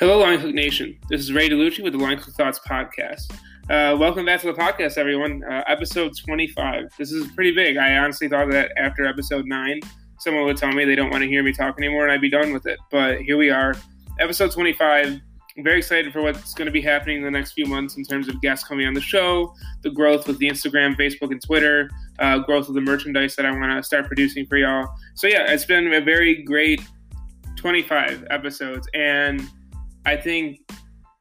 Hello, Line Cook Nation. This is Ray DeLucci with the Line Cook Thoughts podcast. Uh, welcome back to the podcast, everyone. Uh, episode 25. This is pretty big. I honestly thought that after episode 9, someone would tell me they don't want to hear me talk anymore and I'd be done with it. But here we are, episode 25. I'm very excited for what's going to be happening in the next few months in terms of guests coming on the show, the growth with the Instagram, Facebook, and Twitter, uh, growth of the merchandise that I want to start producing for y'all. So, yeah, it's been a very great 25 episodes. And I think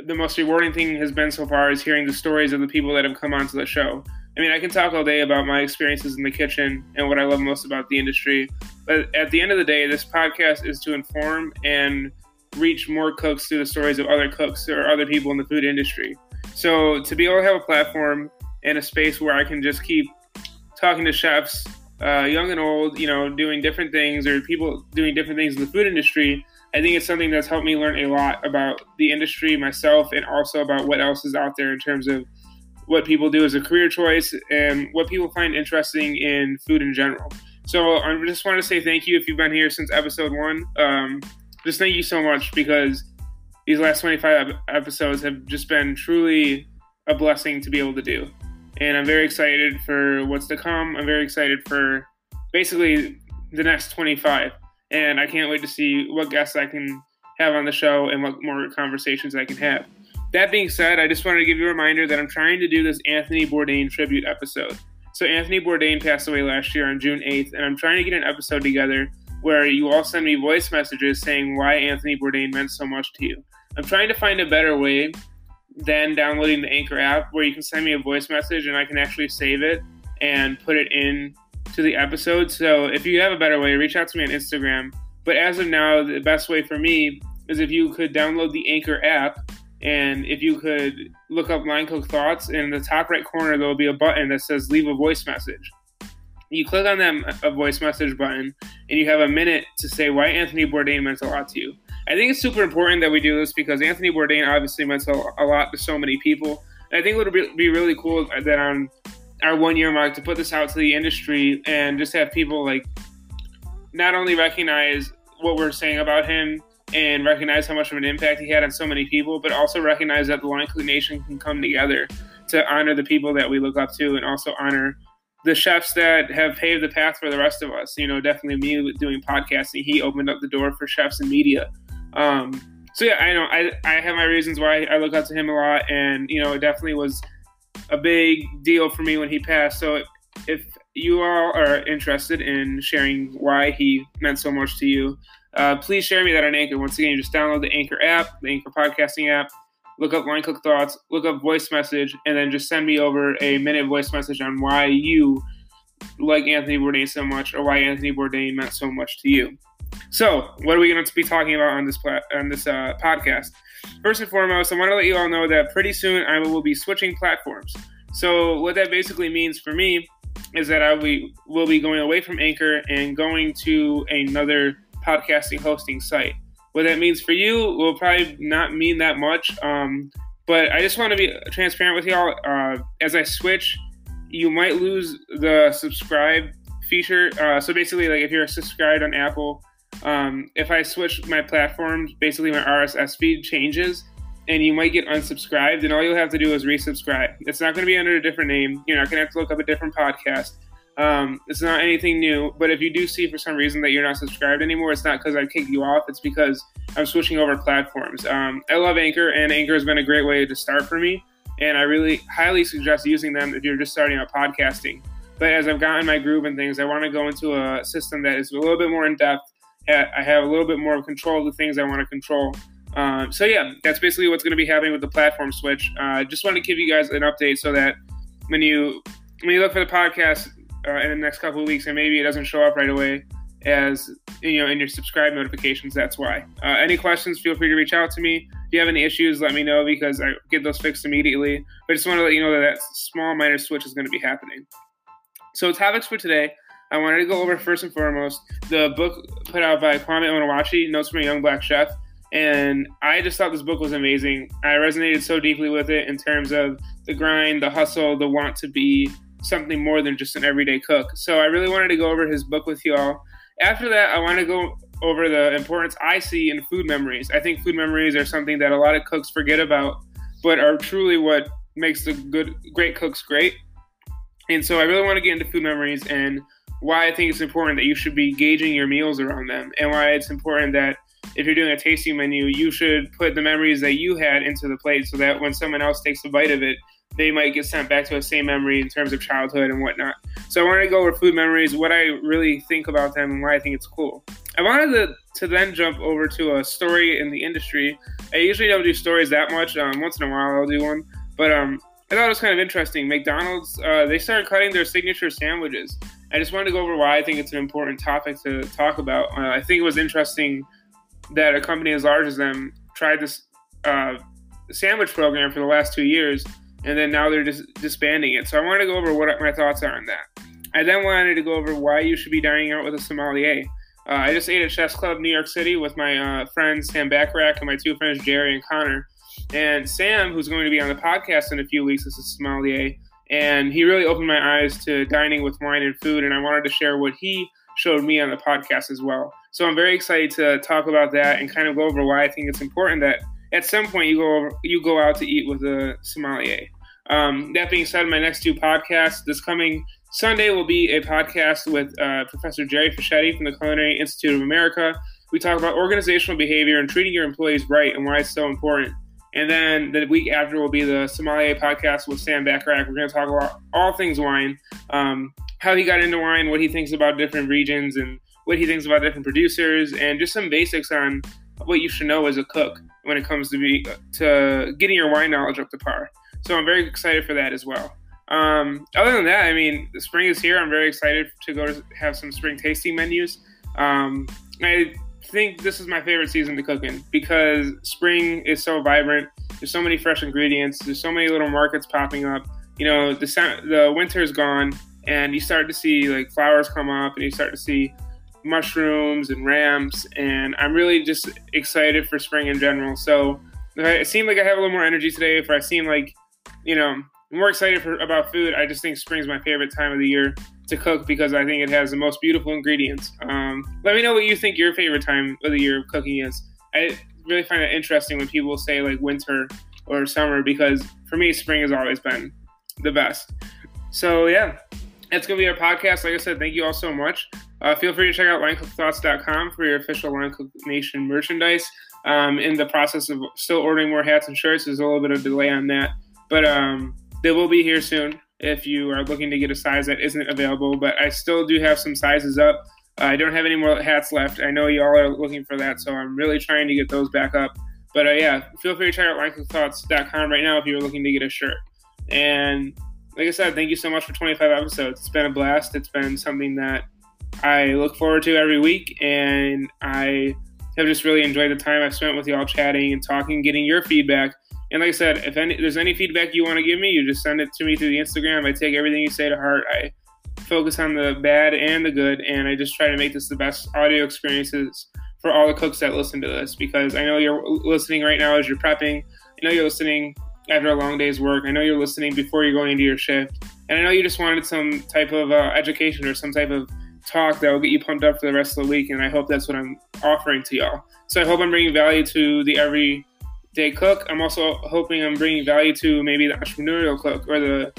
the most rewarding thing has been so far is hearing the stories of the people that have come onto the show. I mean, I can talk all day about my experiences in the kitchen and what I love most about the industry, but at the end of the day, this podcast is to inform and reach more cooks through the stories of other cooks or other people in the food industry. So to be able to have a platform and a space where I can just keep talking to chefs, uh, young and old, you know, doing different things or people doing different things in the food industry I think it's something that's helped me learn a lot about the industry myself and also about what else is out there in terms of what people do as a career choice and what people find interesting in food in general. So I just want to say thank you if you've been here since episode one. Um, just thank you so much because these last 25 episodes have just been truly a blessing to be able to do. And I'm very excited for what's to come. I'm very excited for basically the next 25 and I can't wait to see what guests I can have on the show and what more conversations I can have. That being said, I just wanted to give you a reminder that I'm trying to do this Anthony Bourdain tribute episode. So Anthony Bourdain passed away last year on June 8th, and I'm trying to get an episode together where you all send me voice messages saying why Anthony Bourdain meant so much to you. I'm trying to find a better way than downloading the Anchor app where you can send me a voice message and I can actually save it and put it in to the episode. So if you have a better way, reach out to me on Instagram. But as of now, the best way for me is if you could download the Anchor app and if you could look up Line Cook Thoughts, in the top right corner, there will be a button that says leave a voice message. You click on that a voice message button and you have a minute to say why Anthony Bourdain meant a lot to you. I think it's super important that we do this because Anthony Bourdain obviously meant a lot to so many people. And I think it would be really cool that on our one year mark to put this out to the industry and just have people like not only recognize what we're saying about him and recognize how much of an impact he had on so many people, but also recognize that the Line Cook Nation can come together to honor the people that we look up to and also honor the chefs that have paved the path for the rest of us. You know, definitely me doing podcasting, he opened up the door for chefs and media. Um, so yeah, I know I, I have my reasons why I look up to him a lot, and you know, it definitely was a big deal for me when he passed. So if you all are interested in sharing why he meant so much to you, uh, please share me that on Anchor. Once again, you just download the Anchor app, the Anchor podcasting app, look up Line Cook Thoughts, look up voice message, and then just send me over a minute voice message on why you like Anthony Bourdain so much or why Anthony Bourdain meant so much to you. So, what are we going to be talking about on this plat- on this uh, podcast? First and foremost, I want to let you all know that pretty soon I will be switching platforms. So, what that basically means for me is that I will be, going away from Anchor and going to another podcasting hosting site. What that means for you will probably not mean that much, um, but I just want to be transparent with y'all. Uh, as I switch, you might lose the subscribe feature. Uh, so basically, like if you're subscribed on Apple, um, if I switch my platforms, basically my RSS feed changes, and you might get unsubscribed, and all you'll have to do is resubscribe. It's not going to be under a different name. You're not going to have to look up a different podcast. Um, it's not anything new, but if you do see for some reason that you're not subscribed anymore, it's not because I kicked you off. It's because I'm switching over platforms. Um, I love Anchor, and Anchor has been a great way to start for me, and I really highly suggest using them if you're just starting out podcasting. But as I've gotten my groove and things, I want to go into a system that is a little bit more in depth I have a little bit more control of the things I want to control. Um, so yeah, that's basically what's going to be happening with the platform switch. Uh, just wanted to give you guys an update so that when you when you look for the podcast uh, in the next couple of weeks and maybe it doesn't show up right away as you know in your subscribe notifications, that's why. Uh, any questions? Feel free to reach out to me. If you have any issues, let me know because I get those fixed immediately. But I just want to let you know that that small minor switch is going to be happening. So topics for today. I wanted to go over first and foremost the book put out by Kwame Onwuachi, Notes from a Young Black Chef. And I just thought this book was amazing. I resonated so deeply with it in terms of the grind, the hustle, the want to be something more than just an everyday cook. So I really wanted to go over his book with y'all. After that, I want to go over the importance I see in food memories. I think food memories are something that a lot of cooks forget about, but are truly what makes the good, great cooks great. And so I really want to get into food memories and why I think it's important that you should be gauging your meals around them, and why it's important that if you're doing a tasting menu, you should put the memories that you had into the plate so that when someone else takes a bite of it, they might get sent back to a same memory in terms of childhood and whatnot. So I wanted to go over food memories, what I really think about them, and why I think it's cool. I wanted to, to then jump over to a story in the industry. I usually don't do stories that much. Um, once in a while, I'll do one, but um, I thought it was kind of interesting. McDonald's uh, they started cutting their signature sandwiches. I just wanted to go over why I think it's an important topic to talk about. Uh, I think it was interesting that a company as large as them tried this uh, sandwich program for the last two years, and then now they're just disbanding it. So I wanted to go over what my thoughts are on that. I then wanted to go over why you should be dining out with a sommelier. Uh, I just ate at Chef's Club New York City with my uh, friends Sam Bacharach and my two friends Jerry and Connor. And Sam, who's going to be on the podcast in a few weeks, is a sommelier, and he really opened my eyes to dining with wine and food. And I wanted to share what he showed me on the podcast as well. So I'm very excited to talk about that and kind of go over why I think it's important that at some point you go you go out to eat with a sommelier. Um, that being said, my next two podcasts this coming Sunday will be a podcast with uh, Professor Jerry Fischetti from the Culinary Institute of America. We talk about organizational behavior and treating your employees right and why it's so important. And then the week after will be the sommelier podcast with Sam Bacharach. We're going to talk about all things wine, um, how he got into wine, what he thinks about different regions, and what he thinks about different producers, and just some basics on what you should know as a cook when it comes to be to getting your wine knowledge up to par. So I'm very excited for that as well. Um, other than that, I mean, the spring is here. I'm very excited to go to have some spring tasting menus. Um, I think this is my favorite season to cook in because spring is so vibrant. There's so many fresh ingredients. There's so many little markets popping up. You know, the the winter is gone, and you start to see like flowers come up, and you start to see mushrooms and ramps. And I'm really just excited for spring in general. So it seemed like I have a little more energy today. If I seem like, you know, more excited for, about food, I just think spring is my favorite time of the year to cook because I think it has the most beautiful ingredients. Um, let me know what you think your favorite time of the year of cooking is. I really find it interesting when people say like winter or summer because for me, spring has always been the best. So, yeah, that's to be our podcast. Like I said, thank you all so much. Uh, feel free to check out linecookthoughts.com for your official Line Cook Nation merchandise. Um, in the process of still ordering more hats and shirts, there's a little bit of delay on that, but um, they will be here soon if you are looking to get a size that isn't available. But I still do have some sizes up. Uh, I don't have any more hats left. I know y'all are looking for that, so I'm really trying to get those back up. But uh, yeah, feel free to check out linecookthoughts.com right now if you're looking to get a shirt. And like I said, thank you so much for 25 episodes. It's been a blast. It's been something that I look forward to every week, and I have just really enjoyed the time I've spent with y'all chatting and talking, getting your feedback. And like I said, if any, there's any feedback you want to give me, you just send it to me through the Instagram. I take everything you say to heart. I focus on the bad and the good, and I just try to make this the best audio experiences for all the cooks that listen to this because I know you're listening right now as you're prepping. I know you're listening after a long day's work. I know you're listening before you're going into your shift. And I know you just wanted some type of uh, education or some type of talk that will get you pumped up for the rest of the week. And I hope that's what I'm offering to y'all. So I hope I'm bringing value to the every day cook. I'm also hoping I'm bringing value to maybe the entrepreneurial cook or the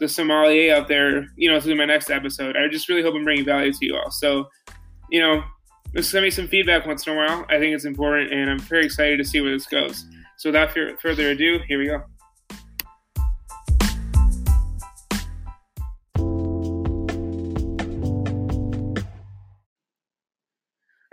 the sommelier out there, you know, through my next episode. I just really hope I'm bringing value to you all. So, you know, just send me some feedback once in a while. I think it's important, and I'm very excited to see where this goes. So, without further ado, here we go.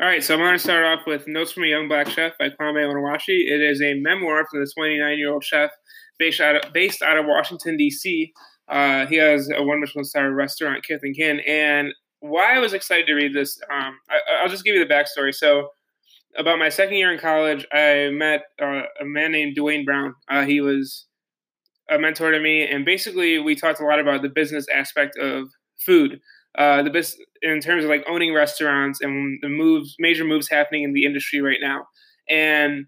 All right, so I'm going to start off with Notes from a Young Black Chef by Kwame Onwuachi. It is a memoir from the 29 year old chef based out of, based out of Washington, D.C. Uh, he has a one Michelin star restaurant, Kith and Kin. And why I was excited to read this, um, I, will just give you the backstory. So, about my second year in college, I met uh, a man named Dwayne Brown. Uh, he was a mentor to me, and basically, we talked a lot about the business aspect of food uh, the best in terms of like owning restaurants and the moves, major moves happening in the industry right now. And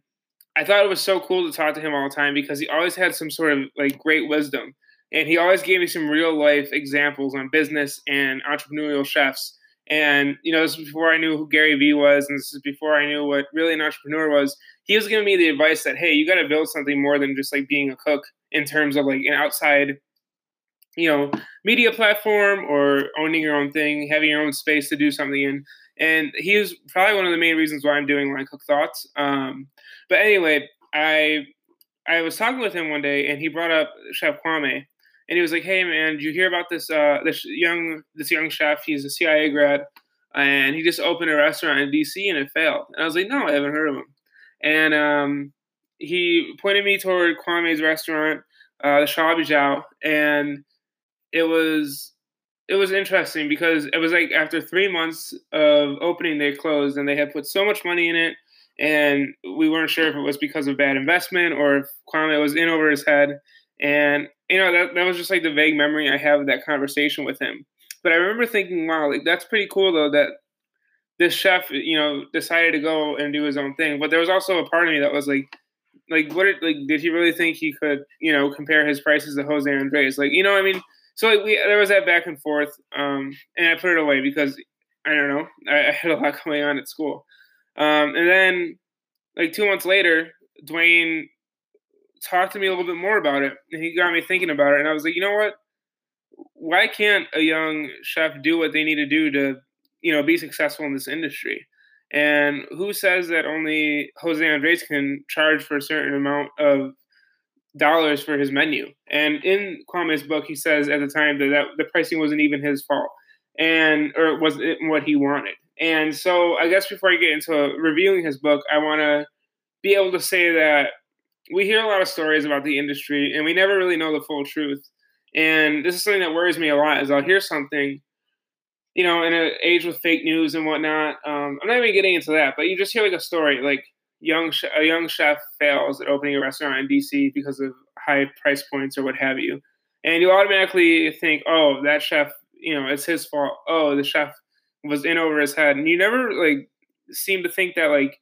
I thought it was so cool to talk to him all the time because he always had some sort of like great wisdom, and he always gave me some real life examples on business and entrepreneurial chefs. And you know, this is before I knew who Gary Vee was, and this is before I knew what really an entrepreneur was. He was giving me the advice that hey, you got to build something more than just like being a cook in terms of like an outside, you know, media platform or owning your own thing, having your own space to do something in. And he was probably one of the main reasons why I'm doing Line Cook Thoughts. Um, but anyway, I I was talking with him one day, and he brought up Chef Kwame, and he was like, "Hey, man, did you hear about this uh, this young this young chef? He's a CIA grad, and he just opened a restaurant in DC, and it failed." And I was like, "No, I haven't heard of him." And um, he pointed me toward Kwame's restaurant, uh, the Shaw Bijou, and it was it was interesting because it was like after three months of opening, they closed, and they had put so much money in it and we weren't sure if it was because of bad investment or if Kwame was in over his head. And you know that that was just like the vague memory I have of that conversation with him. But I remember thinking, wow, like that's pretty cool though that this chef, you know, decided to go and do his own thing. But there was also a part of me that was like, like what? Did, like did he really think he could, you know, compare his prices to Jose Andres? Like, you know, I mean, so we there was that back and forth, um, and I put it away because I don't know, I, I had a lot going on at school. Um, and then, like two months later, Dwayne talked to me a little bit more about it, and he got me thinking about it. And I was like, you know what? Why can't a young chef do what they need to do to, you know, be successful in this industry? And who says that only Jose Andres can charge for a certain amount of dollars for his menu? And in Kwame's book, he says at the time that, that the pricing wasn't even his fault, and or was it what he wanted. And so, I guess before I get into reviewing his book, I want to be able to say that we hear a lot of stories about the industry, and we never really know the full truth. And this is something that worries me a lot. Is I'll hear something, you know, in an age with fake news and whatnot. Um, I'm not even getting into that, but you just hear like a story, like young a young chef fails at opening a restaurant in DC because of high price points or what have you, and you automatically think, oh, that chef, you know, it's his fault. Oh, the chef was in over his head, and you never like seem to think that like,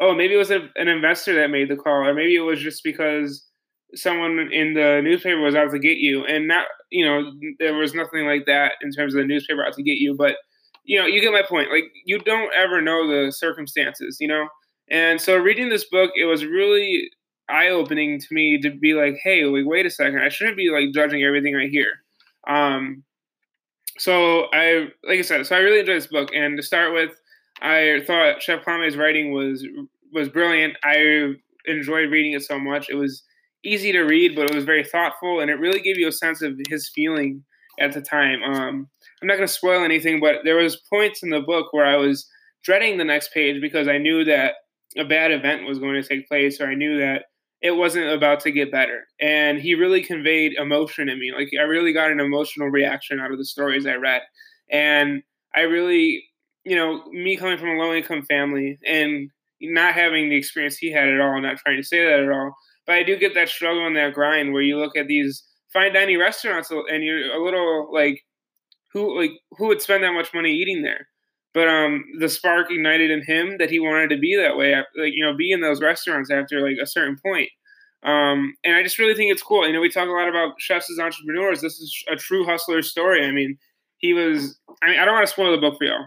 oh, maybe it was a, an investor that made the call, or maybe it was just because someone in the newspaper was out to get you, and not you know there was nothing like that in terms of the newspaper out to get you, but you know you get my point. Like you don't ever know the circumstances, you know. And so reading this book, it was really eye opening to me to be like, hey, like wait a second, I shouldn't be like judging everything I hear. Um, so I, like I said, so I really enjoyed this book. And to start with, I thought Chef Kwame's writing was was brilliant. I enjoyed reading it so much. It was easy to read, but it was very thoughtful, and it really gave you a sense of his feeling at the time. Um, I'm not going to spoil anything, but there was points in the book where I was dreading the next page because I knew that a bad event was going to take place, or I knew that it wasn't about to get better. And he really conveyed emotion in me. Like I really got an emotional reaction out of the stories I read. And I really, you know, me coming from a low income family and not having the experience he had at all, not trying to say that at all, but I do get that struggle and that grind where you look at these fine dining restaurants and you're a little like, who like who would spend that much money eating there? But um the spark ignited in him that he wanted to be that way like you know be in those restaurants after like a certain point. Um and i just really think it's cool. You know we talk a lot about chefs as entrepreneurs. This is a true hustler story. I mean he was i mean i don't want to spoil the book for y'all.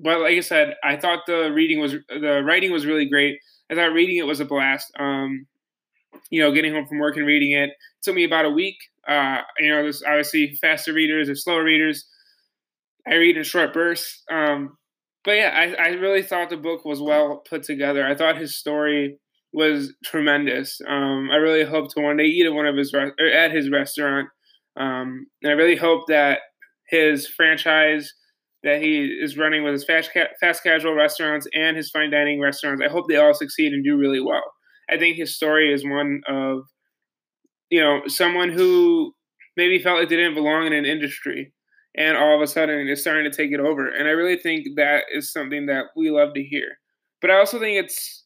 But like i said i thought the reading was the writing was really great. I thought reading it was a blast. Um you know getting home from work and reading it, it took me about a week. Uh you know there's obviously faster readers or slower readers I read in short bursts. Um, but yeah, I, I really thought the book was well put together. I thought his story was tremendous. Um, I really hope to one day eat at one of his re- at his restaurant, um, and I really hope that his franchise that he is running with his fast ca- fast casual restaurants and his fine dining restaurants. I hope they all succeed and do really well. I think his story is one of you know someone who maybe felt like they didn't belong in an industry and all of a sudden it's starting to take it over. And I really think that is something that we love to hear. But I also think it's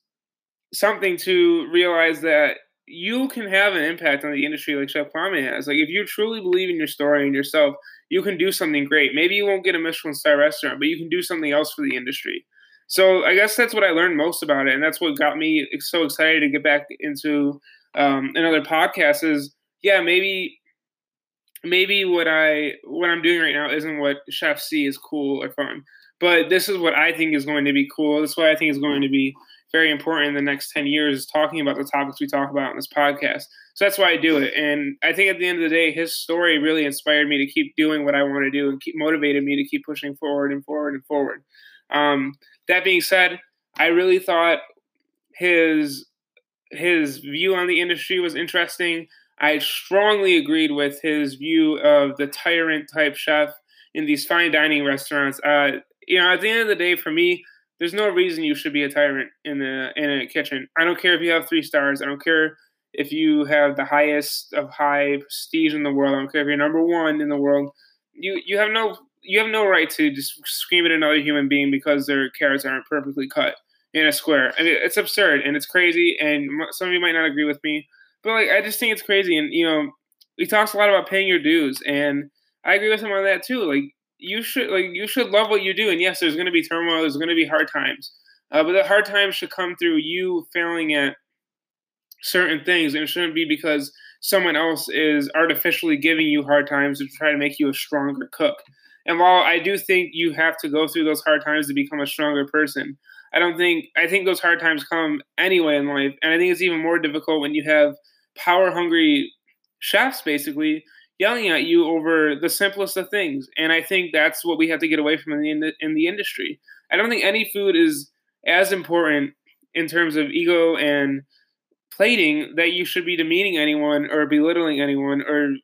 something to realize that you can have an impact on the industry like Chef Kwame has. Like if you truly believe in your story and yourself, you can do something great. Maybe you won't get a Michelin star restaurant, but you can do something else for the industry. So I guess that's what I learned most about it, and that's what got me so excited to get back into um, another podcast. Is yeah, maybe maybe what I what I'm doing right now isn't what chefs see is cool or fun, but this is what I think is going to be cool. This is what I think is going to be very important in the next 10 years is talking about the topics we talk about in this podcast. So that's why I do it. And I think at the end of the day, his story really inspired me to keep doing what I want to do and keep motivated me to keep pushing forward and forward and forward. Um, that being said, I really thought his his view on the industry was interesting. I strongly agreed with his view of the tyrant type chef in these fine dining restaurants. Uh, you know, at the end of the day, for me, there's no reason you should be a tyrant in the in a kitchen. I don't care if you have three stars. I don't care if you have the highest of high prestige in the world. I don't care if you're number one in the world. You you have no you have no right to just scream at another human being because their carrots aren't perfectly cut in a square. I mean, it's absurd and it's crazy. And some of you might not agree with me, but like I just think it's crazy. And you know, he talks a lot about paying your dues, and I agree with him on that too. Like you should like you should love what you do. And yes, there's going to be turmoil. There's going to be hard times, uh, but the hard times should come through you failing at certain things, and it shouldn't be because someone else is artificially giving you hard times to try to make you a stronger cook. And while I do think you have to go through those hard times to become a stronger person, I don't think I think those hard times come anyway in life, and I think it's even more difficult when you have power hungry chefs basically yelling at you over the simplest of things. And I think that's what we have to get away from in the in the industry. I don't think any food is as important in terms of ego and plating that you should be demeaning anyone or belittling anyone or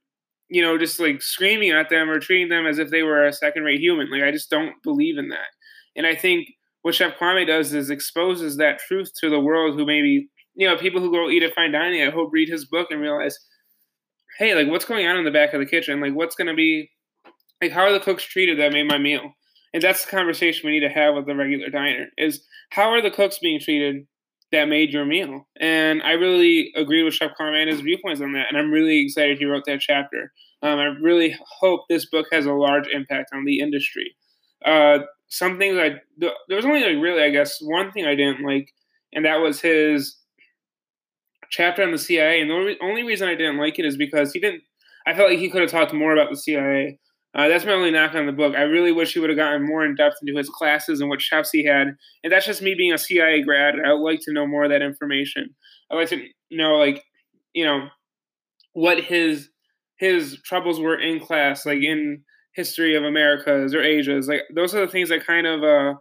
you know just like screaming at them or treating them as if they were a second rate human like i just don't believe in that and i think what chef kwame does is exposes that truth to the world who maybe you know people who go eat at fine dining i hope read his book and realize hey like what's going on in the back of the kitchen like what's going to be like how are the cooks treated that made my meal and that's the conversation we need to have with the regular diner is how are the cooks being treated that made your meal. And I really agree with Chef Kwame and his viewpoints on that. And I'm really excited he wrote that chapter. Um, I really hope this book has a large impact on the industry. Uh, some things I there was only like really I guess one thing I didn't like, and that was his chapter on the CIA. And the only reason I didn't like it is because he didn't. I felt like he could have talked more about the CIA. Uh, that's my only knock on the book. I really wish he would have gotten more in depth into his classes and what chefs he had. And that's just me being a CIA grad. I would like to know more of that information. I'd like to know, like, you know, what his his troubles were in class, like in history of Americas or Asia's. Like those are the things I kind of uh,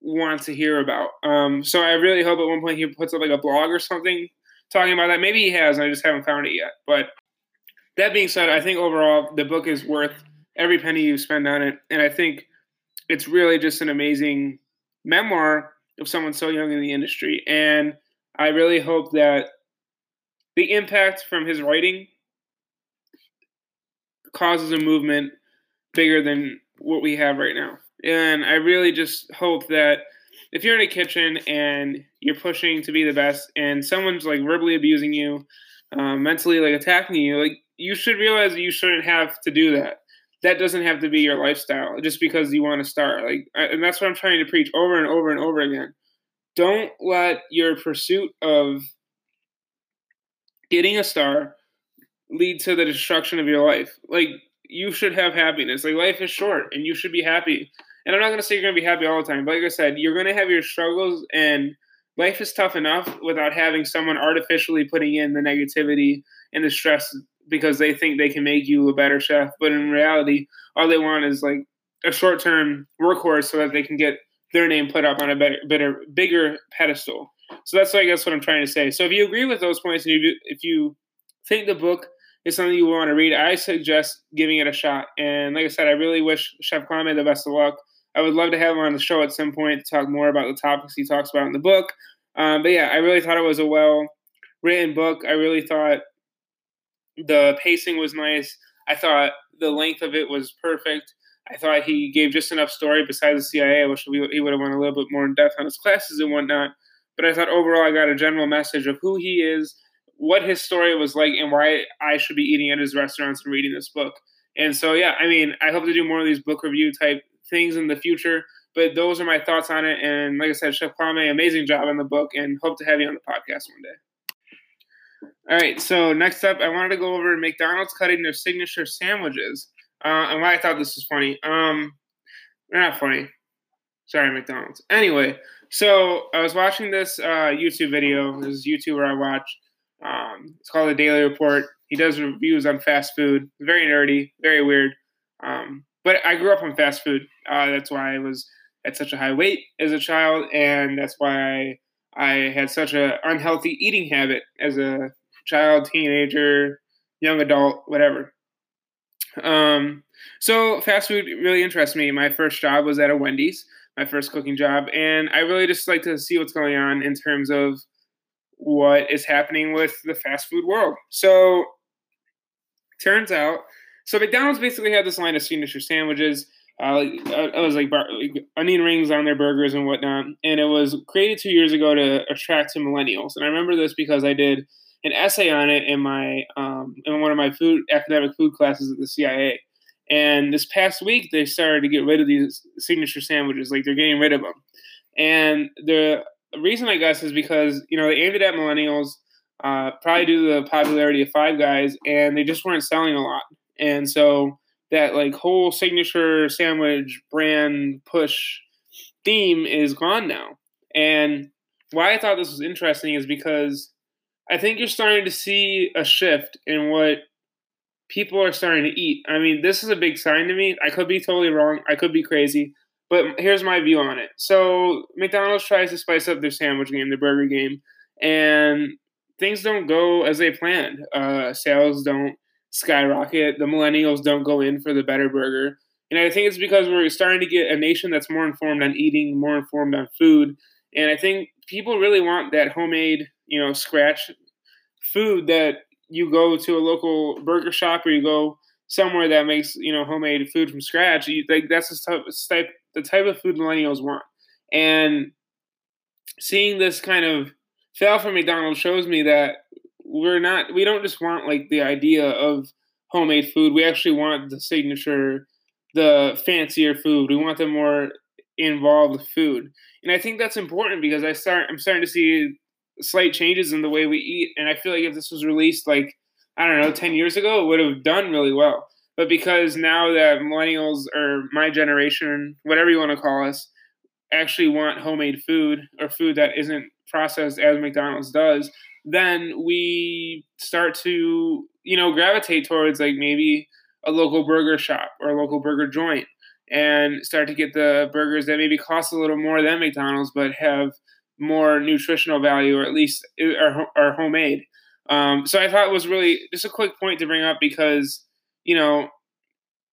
want to hear about. Um, so I really hope at one point he puts up like a blog or something talking about that. Maybe he has, I just haven't found it yet. But that being said, I think overall the book is worth every penny you spend on it. And I think it's really just an amazing memoir of someone so young in the industry. And I really hope that the impact from his writing causes a movement bigger than what we have right now. And I really just hope that if you're in a kitchen and you're pushing to be the best and someone's like verbally abusing you, um, mentally like attacking you, like you should realize that you shouldn't have to do that that doesn't have to be your lifestyle just because you want to start. Like, and that's what I'm trying to preach over and over and over again. Don't let your pursuit of getting a star lead to the destruction of your life. Like, you should have happiness. Like, life is short, and you should be happy. And I'm not gonna say you're gonna be happy all the time, but like I said, you're gonna have your struggles, and life is tough enough without having someone artificially putting in the negativity and the stress because they think they can make you a better chef. But in reality, all they want is like a short term workhorse so that they can get their name put up on a better, better, bigger pedestal. So that's I guess what I'm trying to say. So if you agree with those points and you, if you think the book is something you want to read, I suggest giving it a shot. And like I said, I really wish Chef Kwame the best of luck. I would love to have him on the show at some point to talk more about the topics he talks about in the book. Um, but yeah, I really thought it was a well written book. I really thought the pacing was nice. I thought the length of it was perfect. I thought he gave just enough story besides the CIA. I wish he would have went a little bit more in depth on his classes and whatnot. But I thought overall I got a general message of who he is, what his story was like, and why I should be eating at his restaurants and reading this book. And so, yeah, I mean, I hope to do more of these book review type things in the future. But those are my thoughts on it. And like I said, Chef Kwame, amazing job on the book, and hope to have you on the podcast one day. All right, so next up, I wanted to go over McDonald's cutting their signature sandwiches, uh, and why I thought this was funny. Um, they're not funny. Sorry, McDonald's. Anyway, so I was watching this uh, YouTube video. This is YouTuber I watch. Um, it's called the Daily Report. He does reviews on fast food. Very nerdy, very weird. Um, but I grew up on fast food. Uh, that's why I was at such a high weight as a child, and that's why I, I had such an unhealthy eating habit as a child, teenager, young adult, whatever. Um, so fast food really interests me. My first job was at a Wendy's, my first cooking job, and I really just like to see what's going on in terms of what is happening with the fast food world. So turns out, so McDonald's basically had this line of signature sandwiches. Uh, it was like, bar, like onion rings on their burgers and whatnot, and it was created two years ago to attract to millennials. And I remember this because I did an essay on it in my um, in one of my food academic food classes at the CIA. And this past week, they started to get rid of these signature sandwiches. Like they're getting rid of them. And the reason, I guess, is because you know they aimed it at millennials, uh, probably due to the popularity of Five Guys, and they just weren't selling a lot. And so that like whole signature sandwich brand push theme is gone now. And why I thought this was interesting is because I think you're starting to see a shift in what people are starting to eat. I mean, this is a big sign to me. I could be totally wrong. I could be crazy. But here's my view on it. So McDonald's tries to spice up their sandwich game, their burger game, and things don't go as they planned. Uh, sales don't skyrocket. The millennials don't go in for the better burger. And I think it's because we're starting to get a nation that's more informed on eating, more informed on food. And I think people really want that homemade, you know, scratch food that you go to a local burger shop or you go somewhere that makes you know homemade food from scratch. You, like that's the type the type of food millennials want. And seeing this kind of fail from McDonald's shows me that we're not we don't just want like the idea of homemade food. We actually want the signature, the fancier food. We want the more involved food. And I think that's important because I start I'm starting to see slight changes in the way we eat. And I feel like if this was released like I don't know, ten years ago, it would have done really well. But because now that millennials or my generation, whatever you want to call us, actually want homemade food or food that isn't processed as McDonald's does, then we start to, you know, gravitate towards like maybe a local burger shop or a local burger joint and start to get the burgers that maybe cost a little more than McDonald's but have more nutritional value or at least are, are homemade. Um, so I thought it was really just a quick point to bring up because you know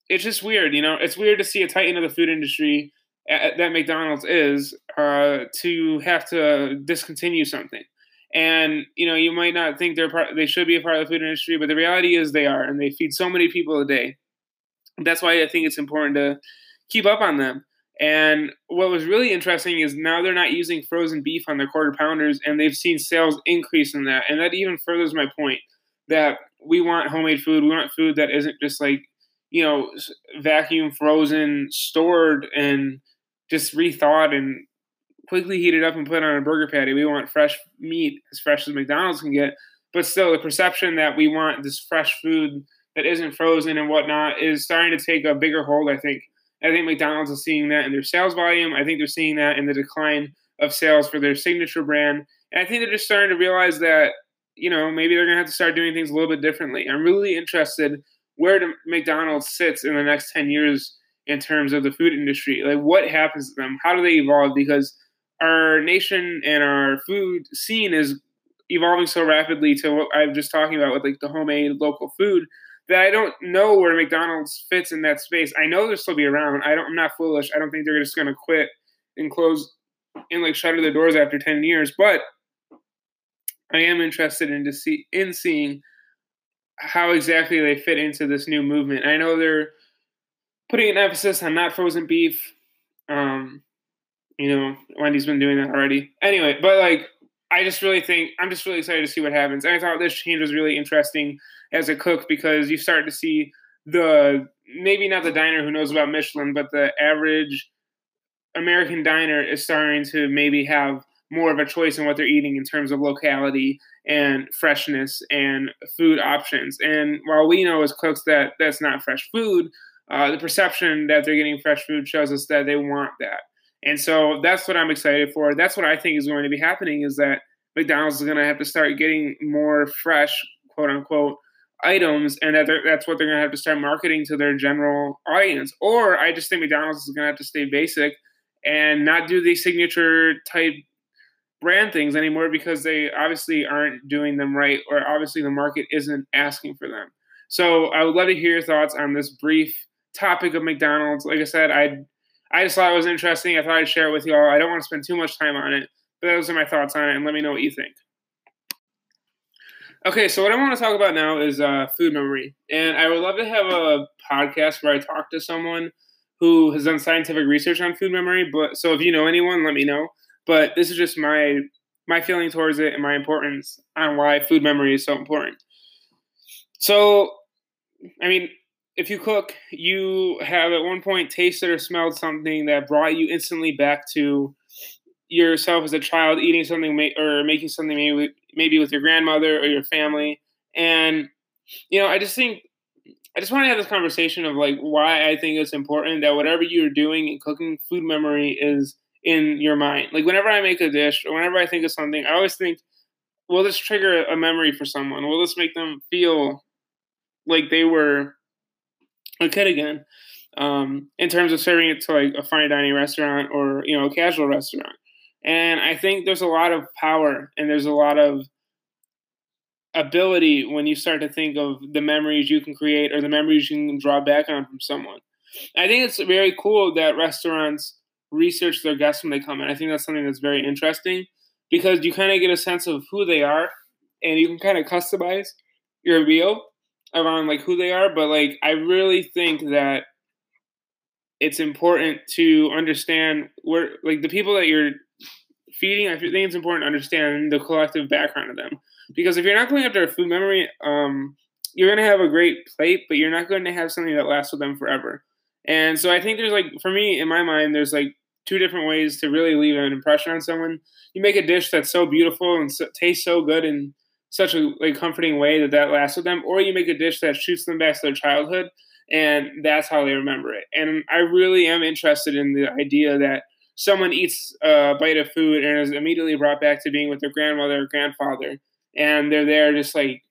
it's just weird. You know, it's weird to see a titan of the food industry at, that McDonald's is uh, to have to discontinue something. And you know, you might not think they're part, they should be a part of the food industry, but the reality is they are, and they feed so many people a day. That's why I think it's important to keep up on them. And what was really interesting is now they're not using frozen beef on their quarter pounders, and they've seen sales increase in that. And that even furthers my point that we want homemade food. We want food that isn't just like, you know, vacuum frozen, stored, and just rethought and quickly heat it up and put it on a burger patty. We want fresh meat as fresh as McDonald's can get. But still, the perception that we want this fresh food that isn't frozen and whatnot is starting to take a bigger hold, I think. I think McDonald's is seeing that in their sales volume. I think they're seeing that in the decline of sales for their signature brand. And I think they're just starting to realize that, you know, maybe they're going to have to start doing things a little bit differently. I'm really interested where McDonald's sits in the next 10 years in terms of the food industry. Like, what happens to them? How do they evolve? Because our nation and our food scene is evolving so rapidly to what I'm just talking about with like the homemade local food that I don't know where McDonald's fits in that space. I know they'll still be around. I don't. I'm not foolish. I don't think they're just going to quit and close and like shutter their doors after ten years. But I am interested in to see in seeing how exactly they fit into this new movement. I know they're putting an emphasis on not frozen beef. Um, you know, Wendy's been doing that already. Anyway, but like I just really think I'm just really excited to see what happens. And I thought this change was really interesting as a cook because you start to see the maybe not the diner who knows about Michelin, but the average American diner is starting to maybe have more of a choice in what they're eating in terms of locality and freshness and food options. And while we know as cooks that that's not fresh food, uh, the perception that they're getting fresh food shows us that they want that. And so that's what I'm excited for. That's what I think is going to be happening is that McDonald's is going to have to start getting more fresh, quote unquote, items, and that that's what they're going to have to start marketing to their general audience. Or I just think McDonald's is going to have to stay basic and not do these signature type brand things anymore because they obviously aren't doing them right, or obviously the market isn't asking for them. So I would love to hear your thoughts on this brief topic of McDonald's. Like I said, I I just thought it was interesting. I thought I'd share it with y'all. I don't want to spend too much time on it, but those are my thoughts on it, and let me know what you think. Okay, so what I want to talk about now is uh, food memory, and I would love to have a podcast where I talk to someone who has done scientific research on food memory. But so if you know anyone, let me know. But this is just my my feeling towards it and my importance on why food memory is so important. So, I mean, if you cook, you have at one point tasted or smelled something that brought you instantly back to yourself as a child eating something or making something maybe maybe with your grandmother or your family. And you know i just think i just want to have this conversation of like why i think it's important that whatever you're doing in cooking food memory is in your mind. Like whenever i make a dish or whenever i think of something i always think will this trigger a memory for someone? Will this make them feel like they were kid again um, in terms of serving it to like a fine dining restaurant or you know a casual restaurant and I think there's a lot of power and there's a lot of ability when you start to think of the memories you can create or the memories you can draw back on from someone. I think it's very cool that restaurants research their guests when they come in. I think that's something that's very interesting because you kind of get a sense of who they are and you can kind of customize your meal around like who they are. But like, I really think that it's important to understand where like the people that you're feeding, I think it's important to understand the collective background of them. Because if you're not going after a food memory, um, you're to have a great plate, but you're not going to have something that lasts with them forever. And so I think there's like, for me, in my mind, there's like two different ways to really leave an impression on someone. You make a dish that's so beautiful and so, tastes so good in such a like comforting way that that lasts with them, or you make a dish that shoots them back to their childhood, and that's how they remember it. And I really am interested in the idea that someone eats a bite of food and is immediately brought back to being with their grandmother or grandfather, and they're there just like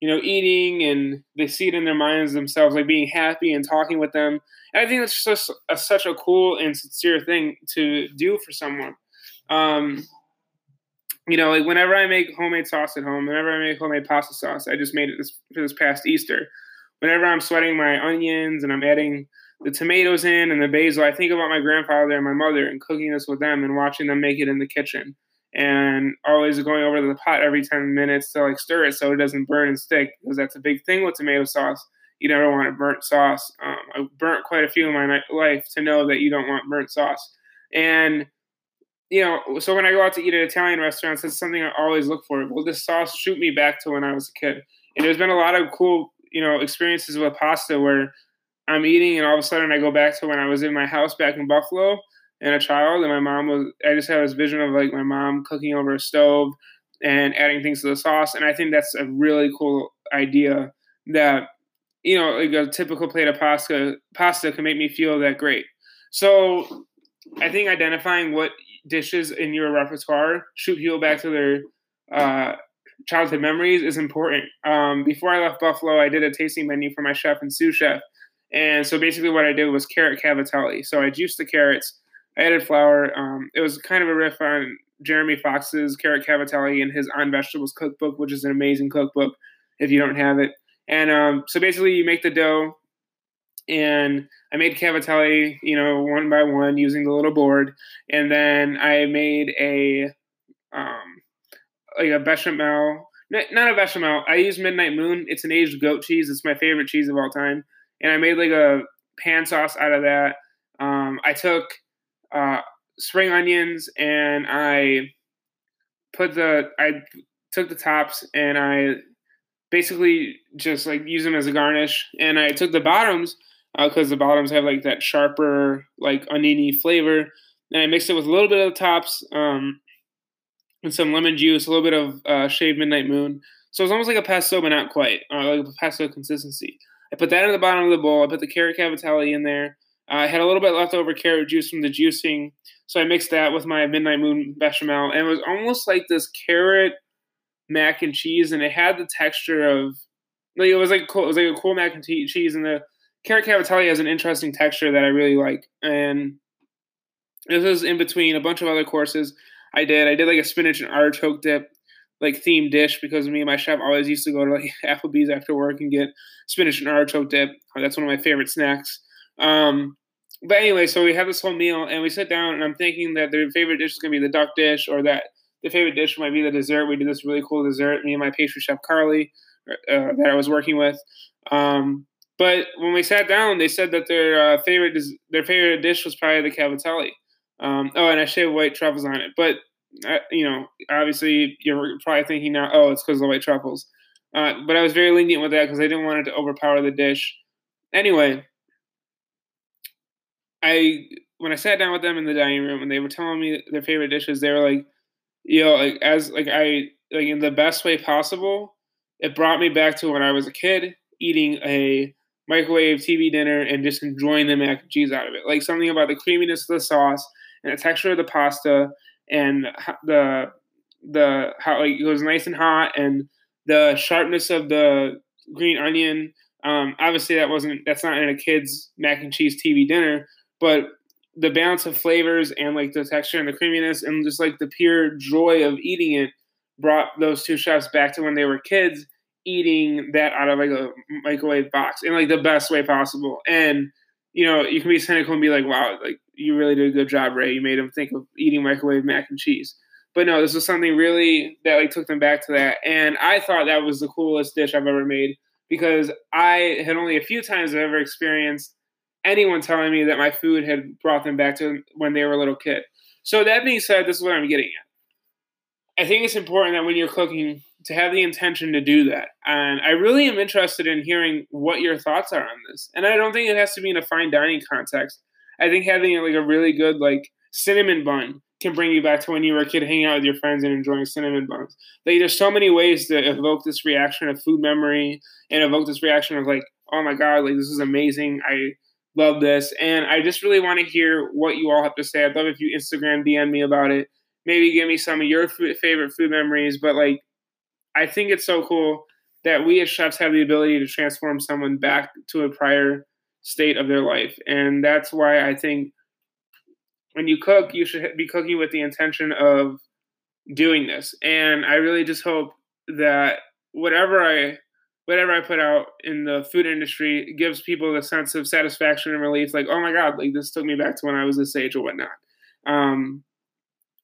you know eating and they see it in their minds themselves like being happy and talking with them. And i think that's just a, such a cool and sincere thing to do for someone. Um, you know like whenever i make homemade sauce at home whenever i make homemade pasta sauce i just made it this, for this past easter whenever i'm sweating my onions and i'm adding the tomatoes in and the basil. I think about my grandfather and my mother and cooking this with them and watching them make it in the kitchen and always going over to the pot every 10 minutes to like stir it so it doesn't burn and stick because that's a big thing with tomato sauce. You never want a burnt sauce. Um, I burnt quite a few in my life to know that you don't want burnt sauce. And you know, so when I go out to eat at Italian restaurants, that's something I always look for. Will this sauce shoot me back to when I was a kid? And there's been a lot of cool, you know, experiences with pasta where I'm eating, and all of a sudden I go back to when I was in my house back in Buffalo and a child, and my mom was. I just had this vision of like my mom cooking over a stove and adding things to the sauce, and I think that's a really cool idea. That you know, like a typical plate of pasta pasta can make me feel that great. So I think identifying what dishes in your repertoire shoot people back to their uh, childhood memories is important. Um, before I left Buffalo, I did a tasting menu for my chef and sous chef, and so basically, what I did was carrot cavatelli. So I juiced the carrots, I added flour. Um, it was kind of a riff on Jeremy Fox's carrot cavatelli in his On Vegetables cookbook, which is an amazing cookbook if you don't have it. And um, so basically, you make the dough, and I made cavatelli, you know, one by one using the little board, and then I made a um, like a bechamel. Not a bechamel. I use Midnight Moon. It's an aged goat cheese. It's my favorite cheese of all time and I made like a pan sauce out of that. Um, I took uh, spring onions and I put the I took the tops and I basically just like use them as a garnish. And I took the bottoms because uh, the bottoms have like that sharper like oniony flavor. And I mixed it with a little bit of the tops. Um, and some lemon juice, a little bit of uh, shaved midnight moon. So it's almost like a pesto, but not quite, uh, like a pesto consistency. I put that in the bottom of the bowl. I put the carrot cavatelli in there. Uh, I had a little bit leftover carrot juice from the juicing, so I mixed that with my midnight moon bechamel, and it was almost like this carrot mac and cheese, and it had the texture of like it was like cool, it was like a cool mac and cheese, and the carrot cavatelli has an interesting texture that I really like, and this is in between a bunch of other courses I did. I did like a spinach and artichoke dip like themed dish because me and my chef always used to go to like Applebee's after work and get spinach and artichoke dip. That's one of my favorite snacks. Um, but anyway, so we have this whole meal and we sit down and I'm thinking that their favorite dish is gonna be the duck dish or that the favorite dish might be the dessert. We did this really cool dessert, me and my pastry chef Carly, uh, that I was working with. Um, but when we sat down, they said that their uh, favorite their favorite dish was probably the cavatelli. Um, oh, and I shaved white truffles on it. But you know, obviously you're probably thinking now, oh, it's because of the white truffles. Uh, but I was very lenient with that because I didn't want it to overpower the dish. Anyway, I when I sat down with them in the dining room and they were telling me their favorite dishes, they were like, you know, like as like I like in the best way possible. It brought me back to when I was a kid eating a microwave TV dinner and just enjoying the mac and cheese out of it. Like something about the creaminess of the sauce and the texture of the pasta and the the how like it was nice and hot and the sharpness of the green onion. Um, obviously, that wasn't that's not in a kid's mac and cheese TV dinner, but the balance of flavors and like the texture and the creaminess and just like the pure joy of eating it brought those two chefs back to when they were kids eating that out of like a microwave box in like the best way possible. And you know, you can be cynical and be like, "Wow, like you really did a good job, Ray. You made them think of eating microwave mac and cheese." But no, this was something really that like took them back to that, and I thought that was the coolest dish I've ever made because I had only a few times I've ever experienced anyone telling me that my food had brought them back to when they were a little kid. So that being said, this is what I'm getting at. I think it's important that when you're cooking to have the intention to do that. And I really am interested in hearing what your thoughts are on this. And I don't think it has to be in a fine dining context. I think having like a really good like cinnamon bun can bring you back to when you were a kid hanging out with your friends and enjoying cinnamon buns. Like there's so many ways to evoke this reaction of food memory and evoke this reaction of like, oh my god, like this is amazing. I love this. And I just really want to hear what you all have to say. I'd love if you Instagram DM me about it. Maybe give me some of your favorite food memories, but like I think it's so cool that we as chefs have the ability to transform someone back to a prior state of their life. And that's why I think when you cook, you should be cooking with the intention of doing this. And I really just hope that whatever I whatever I put out in the food industry gives people a sense of satisfaction and relief, like, oh my God, like this took me back to when I was this age or whatnot. Um,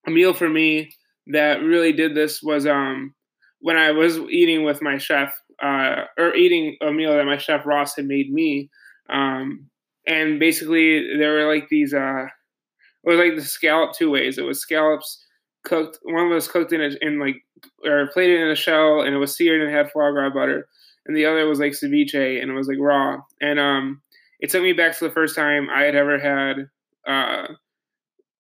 a meal for me that really did this was um, when I was eating with my chef, uh, or eating a meal that my chef Ross had made me, um, and basically there were like these, uh, it was like the scallop two ways. It was scallops cooked. One was cooked in a, in like or plated in a shell, and it was seared and had foie gras butter, and the other was like ceviche, and it was like raw. And um, it took me back to the first time I had ever had uh,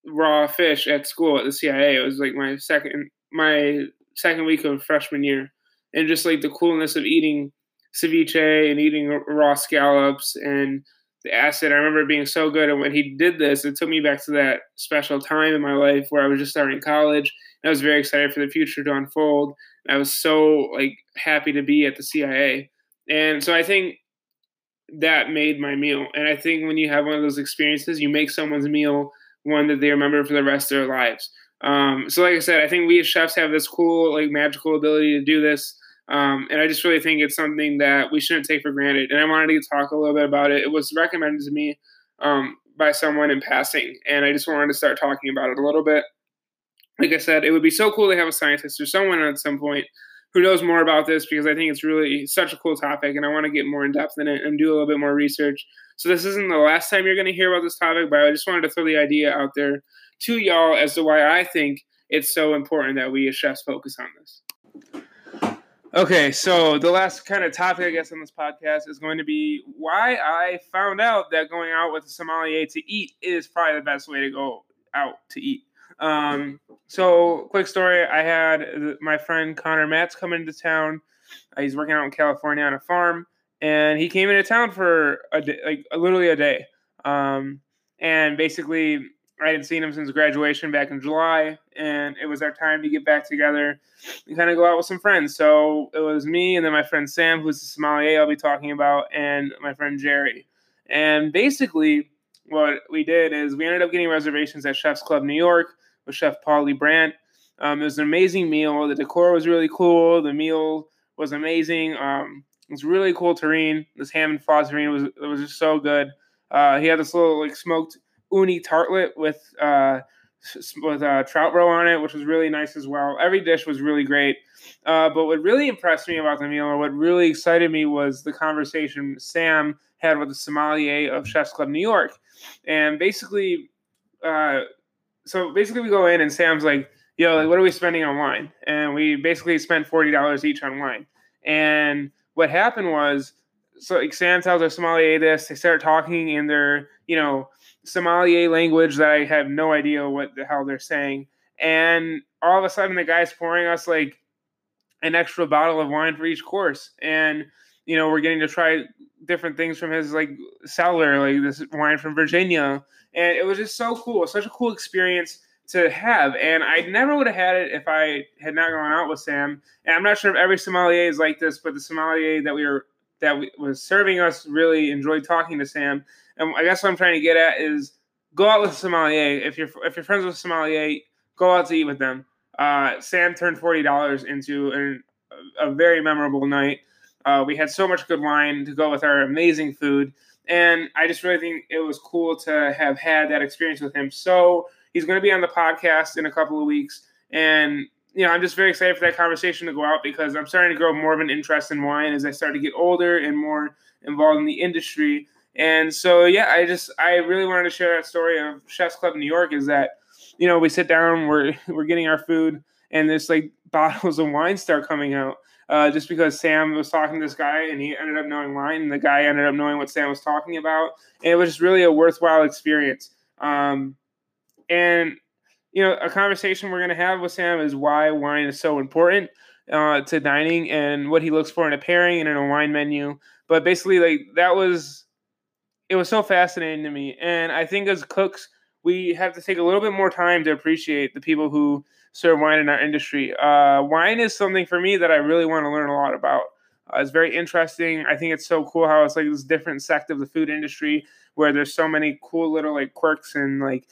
raw fish at school at the CIA. It was like my second my second week of freshman year, and just like the coolness of eating ceviche and eating raw scallops and the acid. I remember being so good. And when he did this, it took me back to that special time in my life where I was just starting college. And I was very excited for the future to unfold. I was so like happy to be at the CIA. And so I think that made my meal. And I think when you have one of those experiences, you make someone's meal one that they remember for the rest of their lives. Um, so, like I said, I think we as chefs have this cool, like, magical ability to do this. Um, and I just really think it's something that we shouldn't take for granted. And I wanted to talk a little bit about it. It was recommended to me um, by someone in passing, and I just wanted to start talking about it a little bit. Like I said, it would be so cool to have a scientist or someone at some point who knows more about this because I think it's really such a cool topic, and I want to get more in depth in it and do a little bit more research. So this isn't the last time you're going to hear about this topic, but I just wanted to throw the idea out there to y'all as to why I think it's so important that we as chefs focus on this. Okay, so the last kind of topic, I guess, on this podcast is going to be why I found out that going out with a sommelier to eat is probably the best way to go out to eat. Um, so, quick story: I had my friend Connor Matz come into town. Uh, he's working out in California on a farm, and he came into town for a day, like literally a day. Um, and basically, I hadn't seen him since graduation back in July, and it was our time to get back together and kind of go out with some friends. So it was me and then my friend Sam, who's the sommelier I'll be talking about, and my friend Jerry. And basically, what we did is we ended up getting reservations at Chef's Club New York with Chef Paul Liebrandt. Um, it was an amazing meal. The decor was really cool. The meal was amazing. Um, it was really cool terrine. This ham and foie terrine was was just so good. Uh, he had this little like smoked uni tartlet with uh, with uh, trout roe on it, which was really nice as well. Every dish was really great. Uh, but what really impressed me about the meal, or what really excited me, was the conversation Sam had with the sommelier of Chef's Club New York, and basically, uh, so basically we go in and Sam's like, "Yo, like, what are we spending on wine?" And we basically spent forty dollars each on wine. And what happened was, so like Sam tells our sommelier this. They start talking in their, you know, sommelier language that I have no idea what the hell they're saying. And all of a sudden, the guy's pouring us like an extra bottle of wine for each course, and you know, we're getting to try different things from his like cellar, like this wine from Virginia, and it was just so cool, such a cool experience to have. And I never would have had it if I had not gone out with Sam. And I'm not sure if every sommelier is like this, but the sommelier that we were that was serving us really enjoyed talking to Sam. And I guess what I'm trying to get at is go out with a sommelier. If you're if you're friends with a sommelier, go out to eat with them. Uh, Sam turned forty dollars into an, a very memorable night. Uh, we had so much good wine to go with our amazing food, and I just really think it was cool to have had that experience with him. So he's going to be on the podcast in a couple of weeks, and you know, I'm just very excited for that conversation to go out because I'm starting to grow more of an interest in wine as I start to get older and more involved in the industry. And so, yeah, I just I really wanted to share that story of Chef's Club New York. Is that you know we sit down, we're we're getting our food, and this like bottles of wine start coming out. Uh, just because Sam was talking to this guy and he ended up knowing wine, and the guy ended up knowing what Sam was talking about, and it was just really a worthwhile experience. Um, and you know, a conversation we're going to have with Sam is why wine is so important uh, to dining and what he looks for in a pairing and in a wine menu. But basically, like that was, it was so fascinating to me. And I think as cooks, we have to take a little bit more time to appreciate the people who serve wine in our industry. Uh, wine is something for me that I really want to learn a lot about. Uh, it's very interesting. I think it's so cool how it's like this different sect of the food industry where there's so many cool little like quirks and like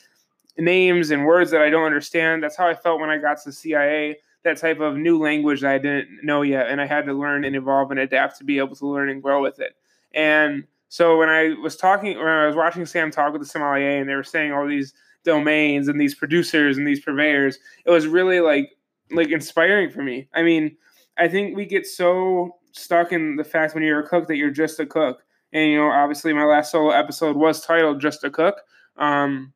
names and words that I don't understand. That's how I felt when I got to CIA, that type of new language that I didn't know yet. And I had to learn and evolve and adapt to be able to learn and grow with it. And so when I was talking, when I was watching Sam talk with the sommelier and they were saying all these domains and these producers and these purveyors, it was really like, like inspiring for me. I mean, I think we get so stuck in the fact when you're a cook that you're just a cook. And, you know, obviously my last solo episode was titled Just a Cook. Um,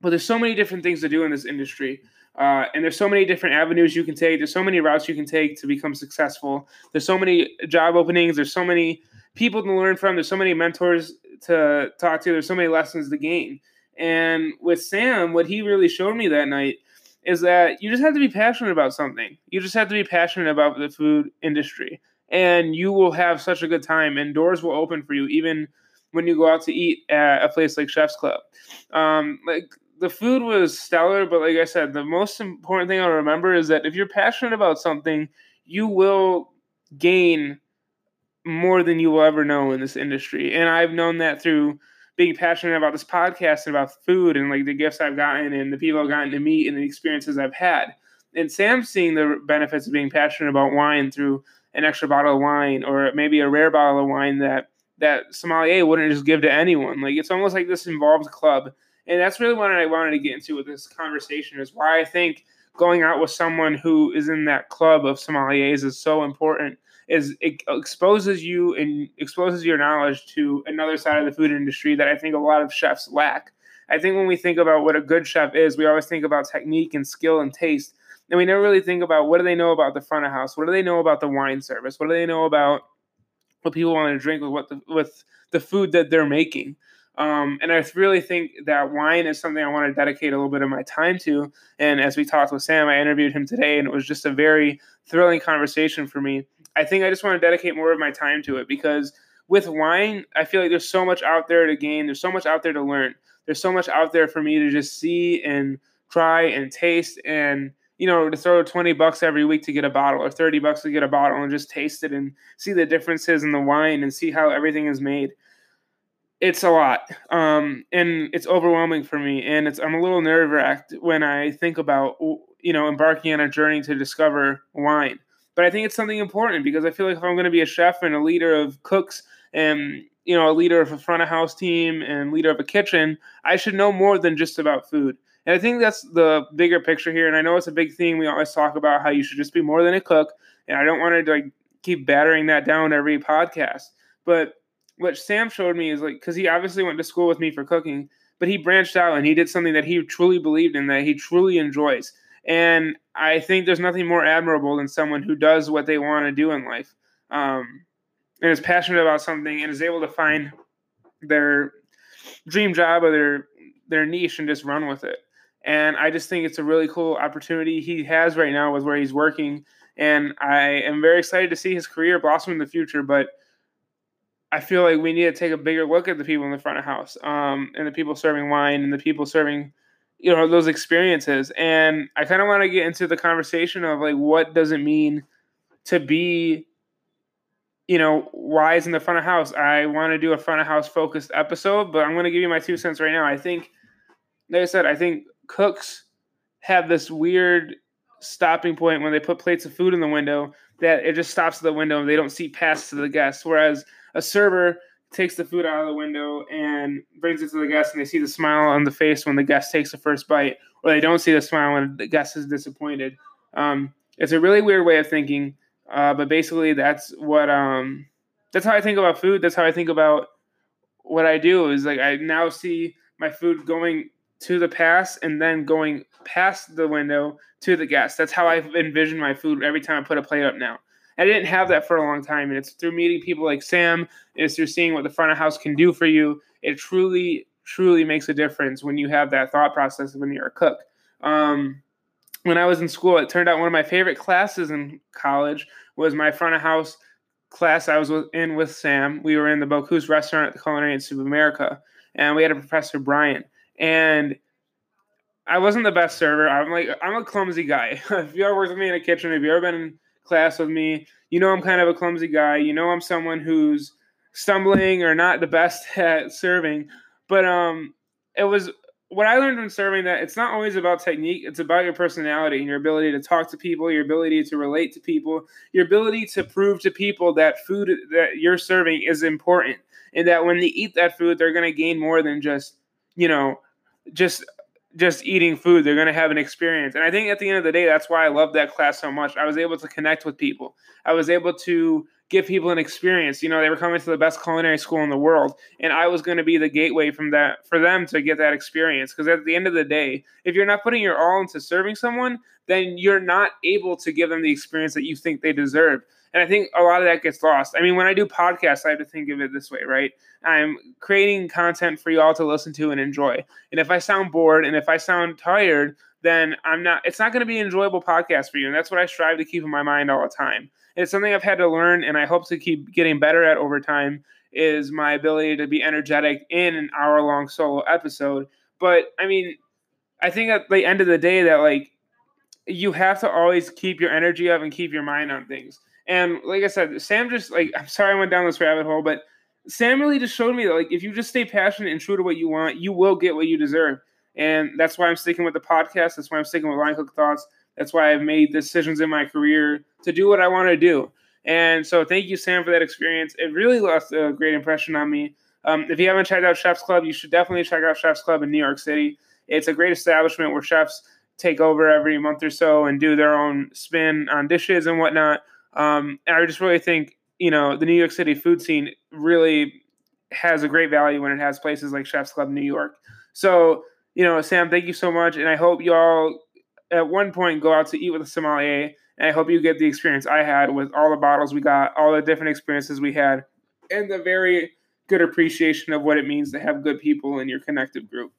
but there's so many different things to do in this industry. Uh, and there's so many different avenues you can take. There's so many routes you can take to become successful. There's so many job openings. There's so many people to learn from. There's so many mentors to talk to. There's so many lessons to gain. And with Sam, what he really showed me that night is that you just have to be passionate about something. You just have to be passionate about the food industry, and you will have such a good time. And doors will open for you, even when you go out to eat at a place like Chef's Club. Um, like the food was stellar, but like I said, the most important thing I'll remember is that if you're passionate about something, you will gain more than you will ever know in this industry. And I've known that through being passionate about this podcast and about food and like the gifts I've gotten and the people I've gotten to meet and the experiences I've had. And Sam's seeing the benefits of being passionate about wine through an extra bottle of wine or maybe a rare bottle of wine that that sommelier wouldn't just give to anyone. Like it's almost like this involved club and that's really what I wanted to get into with this conversation is why I think going out with someone who is in that club of sommeliers is so important is it exposes you and exposes your knowledge to another side of the food industry that I think a lot of chefs lack. I think when we think about what a good chef is, we always think about technique and skill and taste. And we never really think about what do they know about the front of house? What do they know about the wine service? What do they know about what people want to drink with what the, with the food that they're making? Um, and I really think that wine is something I want to dedicate a little bit of my time to. And as we talked with Sam, I interviewed him today, and it was just a very thrilling conversation for me. I think I just want to dedicate more of my time to it because with wine, I feel like there's so much out there to gain. There's so much out there to learn. There's so much out there for me to just see and try and taste and you know to throw 20 bucks every week to get a bottle or 30 bucks to get a bottle and just taste it and see the differences in the wine and see how everything is made it's a lot um, and it's overwhelming for me and it's i'm a little nerve wracked when i think about you know embarking on a journey to discover wine but i think it's something important because i feel like if i'm going to be a chef and a leader of cooks and you know a leader of a front of house team and leader of a kitchen i should know more than just about food and i think that's the bigger picture here and i know it's a big thing we always talk about how you should just be more than a cook and i don't want to like keep battering that down every podcast but what Sam showed me is like because he obviously went to school with me for cooking, but he branched out and he did something that he truly believed in, that he truly enjoys. And I think there's nothing more admirable than someone who does what they want to do in life, um, and is passionate about something and is able to find their dream job or their their niche and just run with it. And I just think it's a really cool opportunity he has right now with where he's working. And I am very excited to see his career blossom in the future. But I feel like we need to take a bigger look at the people in the front of house, um, and the people serving wine, and the people serving, you know, those experiences. And I kind of want to get into the conversation of like, what does it mean to be, you know, wise in the front of house? I want to do a front of house focused episode, but I'm going to give you my two cents right now. I think, like I said, I think cooks have this weird stopping point when they put plates of food in the window that it just stops at the window and they don't see past to the guests, whereas a server takes the food out of the window and brings it to the guest, and they see the smile on the face when the guest takes the first bite, or they don't see the smile when the guest is disappointed. Um, it's a really weird way of thinking, uh, but basically that's what um, that's how I think about food. That's how I think about what I do. Is like I now see my food going to the pass and then going past the window to the guest. That's how I envision my food every time I put a plate up now. I didn't have that for a long time. And it's through meeting people like Sam, it's through seeing what the front of house can do for you. It truly, truly makes a difference when you have that thought process when you're a cook. Um, when I was in school, it turned out one of my favorite classes in college was my front of house class I was in with Sam. We were in the Bocuse restaurant at the Culinary Institute of America, and we had a professor, Brian. And I wasn't the best server. I'm like, I'm a clumsy guy. if you ever worked with me in a kitchen, if you ever been class with me. You know, I'm kind of a clumsy guy. You know, I'm someone who's stumbling or not the best at serving. But um, it was what I learned from serving that it's not always about technique. It's about your personality and your ability to talk to people, your ability to relate to people, your ability to prove to people that food that you're serving is important, and that when they eat that food, they're going to gain more than just you know just just eating food. They're going to have an experience. And I think at the end of the day, that's why I love that class so much. I was able to connect with people. I was able to give people an experience. You know, they were coming to the best culinary school in the world, and I was going to be the gateway from that for them to get that experience. Because at the end of the day, if you're not putting your all into serving someone, then you're not able to give them the experience that you think they deserve. And I think a lot of that gets lost. I mean, when I do podcasts, I have to think of it this way, right? I'm creating content for y'all to listen to and enjoy. And if I sound bored and if I sound tired, then I'm not, it's not going to be an enjoyable podcast for you. And that's what I strive to keep in my mind all the time. And it's something I've had to learn and I hope to keep getting better at over time is my ability to be energetic in an hour long solo episode. But I mean, I think at the end of the day, that like you have to always keep your energy up and keep your mind on things. And like I said, Sam just like I'm sorry I went down this rabbit hole, but Sam really just showed me that like if you just stay passionate and true to what you want, you will get what you deserve. And that's why I'm sticking with the podcast. That's why I'm sticking with Line Cook Thoughts. That's why I've made decisions in my career to do what I want to do. And so thank you, Sam, for that experience. It really left a great impression on me. Um, if you haven't checked out Chef's Club, you should definitely check out Chef's Club in New York City. It's a great establishment where chefs take over every month or so and do their own spin on dishes and whatnot. Um, and I just really think, you know, the New York City food scene really has a great value when it has places like Chef's Club New York. So, you know, Sam, thank you so much. And I hope y'all at one point go out to eat with a sommelier. And I hope you get the experience I had with all the bottles we got, all the different experiences we had, and the very good appreciation of what it means to have good people in your connective group.